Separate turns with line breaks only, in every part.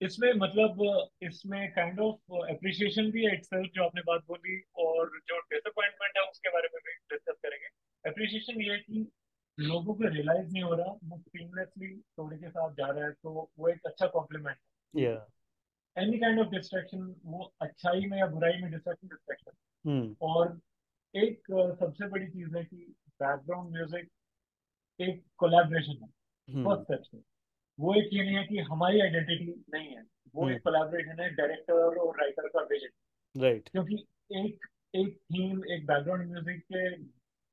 इसमें मतलब इसमें काइंड ऑफ़ अप्रिसिएशन भी है इटसेल्फ जो आपने बात बोली और जो डिसअपॉइंटमेंट है उसके बारे में भी डिस्कस करेंगे। अप्रिसिएशन ये है कि लोगों को रियलाइज़ नहीं हो रहा वो सीमलेसली स्टोरी के साथ जा रहा है तो वो एक अच्छा कॉम्प्लीमेंट है। एनी काइंड ऑफ़ डिस्ट्रैक्शन वो अच्छाई में या बुराई में डिस्ट्रैक्शन डिस्ट्रैक्शन
हम्म
और एक सबसे बड़ी चीज़ है कि बैकग्राउंड म्यूज़िक एक कोलैबोरेशन है। फ़र्स्ट स्टेप से वो एक ये नहीं है कि हमारी आइडेंटिटी नहीं है। वो
हम्म।
एक कोलैबोरेशन है डायरेक्टर और राइटर का विजन
राइट
क्योंकि एक एक थीम एक बैकग्राउंड म्यूज़िक के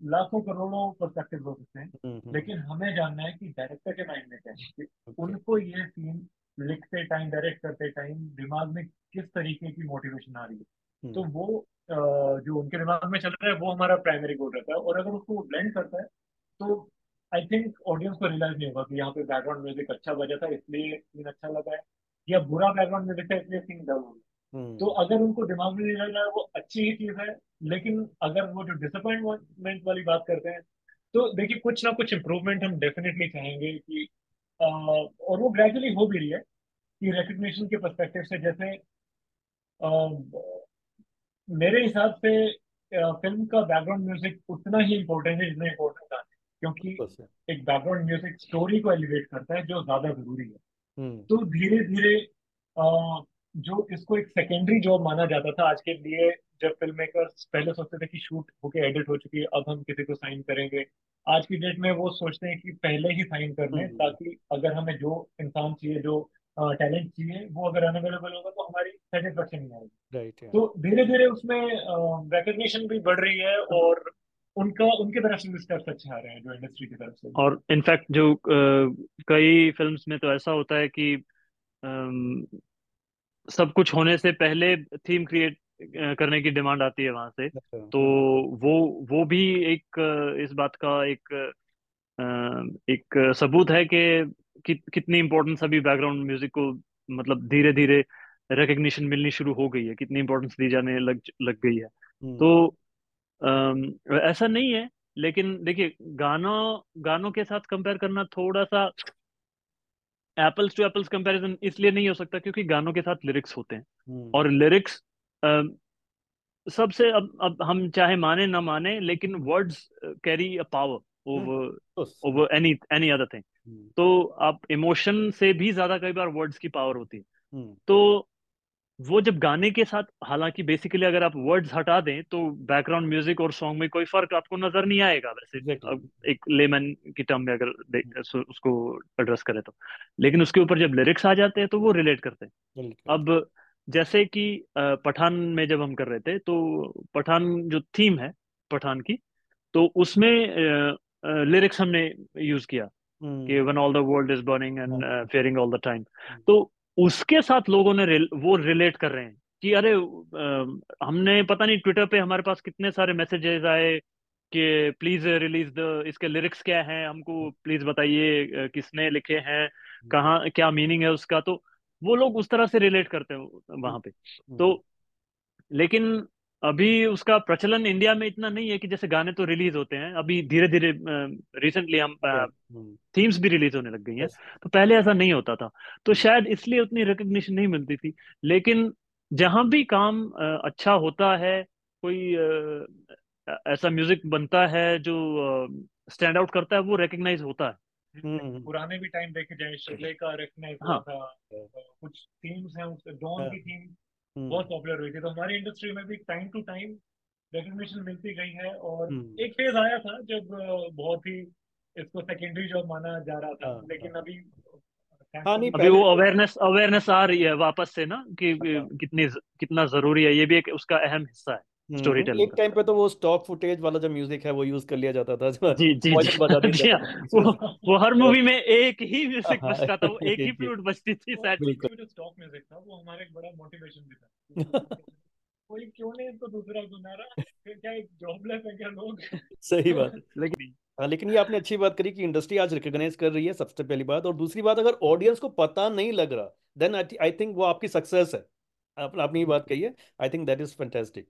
लाखों करोड़ों पर्सपेक्टिव हो सकते हैं।
हम्म हम्म।
लेकिन हमें जानना है कि डायरेक्टर के माइंड में क्या है। उनको ये सीन लिखते टाइम डायरेक्ट करते टाइम दिमाग में किस तरीके की मोटिवेशन आ रही है। तो
हम्म
वो जो उनके दिमाग में चल रहा है वो हमारा प्राइमरी गोल रहता है। और अगर उसको ब्लेंड करता है तो आई थिंक ऑडियंस को रियलाइज़ नहीं होगा कि यहाँ पे बैकग्राउंड म्यूज़िक अच्छा बजा था इसलिए सीन अच्छा लगा है या बुरा बैकग्राउंड म्यूज़िक था इसलिए सीन डल हो गया। तो अगर उनको दिमाग में नहीं लग रहा है वो अच्छी ही चीज़ है लेकिन अगर वो जो डिसअपॉइंटमेंट वाली बात करते हैं तो देखिए कुछ ना कुछ इम्प्रूवमेंट हम डेफिनेटली चाहेंगे कि अ, और वो ग्रेजुअली हो भी रही है कि रिकग्निशन के परस्पेक्टिव से जैसे अ, मेरे हिसाब से फ़िल्म का बैकग्राउंड म्यूज़िक उतना ही इम्पोर्टेंट है जितना इम्पोर्टेंट गाने क्योंकि एक बैकग्राउंड म्यूज़िक स्टोरी को एलिवेट करता है जो ज़्यादा ज़रूरी है।
हम्म।
तो धीरे धीरे जो इसको एक सेकेंडरी जॉब माना जाता था आज के लिए जब फ़िल्म मेकर्स पहले सोचते थे कि शूट होके एडिट हो चुकी है अब हम किसी को साइन करेंगे। आज की डेट में वो सोचते हैं कि पहले ही साइन कर लें
हम्म।
ताकि अगर हमें जो इंसान चाहिए जो टैलेंट चाहिए वो अगर अनअवेलेबल होगा तो हमारी सेटिस्फेक्शन नहीं आएगी। तो धीरे धीरे उसमें रिकग्निशन भी बढ़ रही है और उनका उनकी तरफ़ से भी स्टेप्स अच्छे आ रहे हैं जो इंडस्ट्री की तरफ़ से।
और इनफैक्ट जो कई फिल्म्स में तो ऐसा होता है कि अम, सब कुछ होने से पहले थीम क्रिएट करने की डिमांड आती है वहाँ से।
अच्छा।
तो वो वो भी एक इस बात का एक एक सबूत है कि कि कितनी इम्पोर्टेंस अभी बैकग्राउंड म्यूज़िक को मतलब धीरे धीरे रिकग्निशन मिलनी शुरू हो गई है। कितनी इम्पोर्टेंस दी जाने लग लग गई है। तो
हम्म।
अम, ऐसा नहीं है लेकिन देखिए गानों गानों के साथ कंपेयर करना थोड़ा सा एप्पल्स टू एप्पल्स कंपैरिजन इसलिए नहीं हो सकता क्योंकि गानों के साथ लिरिक्स होते हैं।
हम्म।
और लिरिक्स सबसे अब अब हम चाहे माने ना माने लेकिन words carry a power over over any any other thing तो आप इमोशन से भी ज़्यादा कई बार वर्ड्स की पावर होती है।
हम्म।
तो वो जब गाने के साथ हालाँकि बेसिकली अगर आप वर्ड्स हटा दें तो बैकग्राउंड म्यूज़िक और सॉन्ग में कोई फ़र्क आपको नज़र नहीं आएगा वैसे।
एग्जैक्टली
अब एक लेमन की टर्म में अगर उसको एड्रेस करें तो। लेकिन उसके ऊपर जब लिरिक्स आ जाते हैं तो वो रिलेट करते हैं। अब जैसे कि पठान में जब हम कर रहे थे तो पठान जो थीम है पठान की तो उसमें लिरिक्स हमने यूज़ किया कि
हम्म
when all the world is burning and fearing all the time तो उसके साथ लोगों ने रिल, वो रिलेट कर रहे हैं कि अरे आ, हमने पता नहीं ट्विटर पे हमारे पास कितने सारे मैसेजेस आए कि प्लीज़ रिलीज़ द इसके लिरिक्स क्या हैं हमको प्लीज़ बताइए किसने लिखे हैं कहाँ क्या मीनिंग है उसका तो वो लोग उस तरह से रिलेट करते हैं वहाँ पे। तो
हम्म
लेकिन अभी उसका प्रचलन इंडिया में इतना नहीं है कि जैसे गाने तो रिलीज़ होते हैं अभी धीरे धीरे रिसेंटली हम
हम्म
थीम्स भी रिलीज़ होने लग गई हैं। तो पहले ऐसा नहीं होता था। तो शायद इसलिए उतनी रिकग्निशन नहीं मिलती थी। लेकिन जहाँ भी काम अच्छा होता है कोई ऐसा म्यूज़िक बनता है जो स्टैंड आउट करता है वो रिकग्नाइज होता है।
हम्म
पुराने भी टाइम देखे जाए शगले का रिकग्नाइज हुआ
हाँ
था कुछ थीम्स हैं उसके डॉन
हाँ।
की थीम
हम्म
बहुत पॉपुलर हुई थी। तो हमारी इंडस्ट्री में भी टाइम टू टाइम रिकग्निशन मिलती गई है और
हम्म।
एक फ़ेज़ आया था जब बहुत ही इसको सेकेंडरी जॉब माना जा रहा था।
हाँ हाँ।
लेकिन अभी
हाँ नहीं
अभी वो
तो
अवेयरनेस अवेयरनेस आ रही है वापस से ना
हाँ
कि कितनी कितना ज़रूरी है। ये भी एक उसका अहम हिस्सा है। Story
hmm.
टेलिंग
एक टाइम पे तो वो स्टॉक फुटेज वाला जो म्यूज़िक है वो यूज़ कर लिया जाता था जो
जी जी जी।
वॉइस बजा दिया
जी हाँ।
जाता था बीच
वो वो हर
तो
मूवी में एक ही म्यूज़िक
हाँ।
बजता था वो एक ही फ्लूट बजती थी शायद
बिल्कुल।
जो स्टॉक म्यूज़िक था वो हमारा एक बड़ा मोटिवेशन भी था। कोई क्यों नहीं इसको दूसरा बना रहा फिर क्या एक जॉबलेस है क्या लोग?
सही
तो
बात।
लेकिन
हाँ लेकिन ये आपने अच्छी बात करी कि इंडस्ट्री आज रिकॉग्नाइज कर रही है सबसे पहली बात और दूसरी बात अगर ऑडियंस को पता नहीं लग रहा देन आई थिंक वो आपकी सक्सेस है। आप, आपने ये बात कही है। I think that is fantastic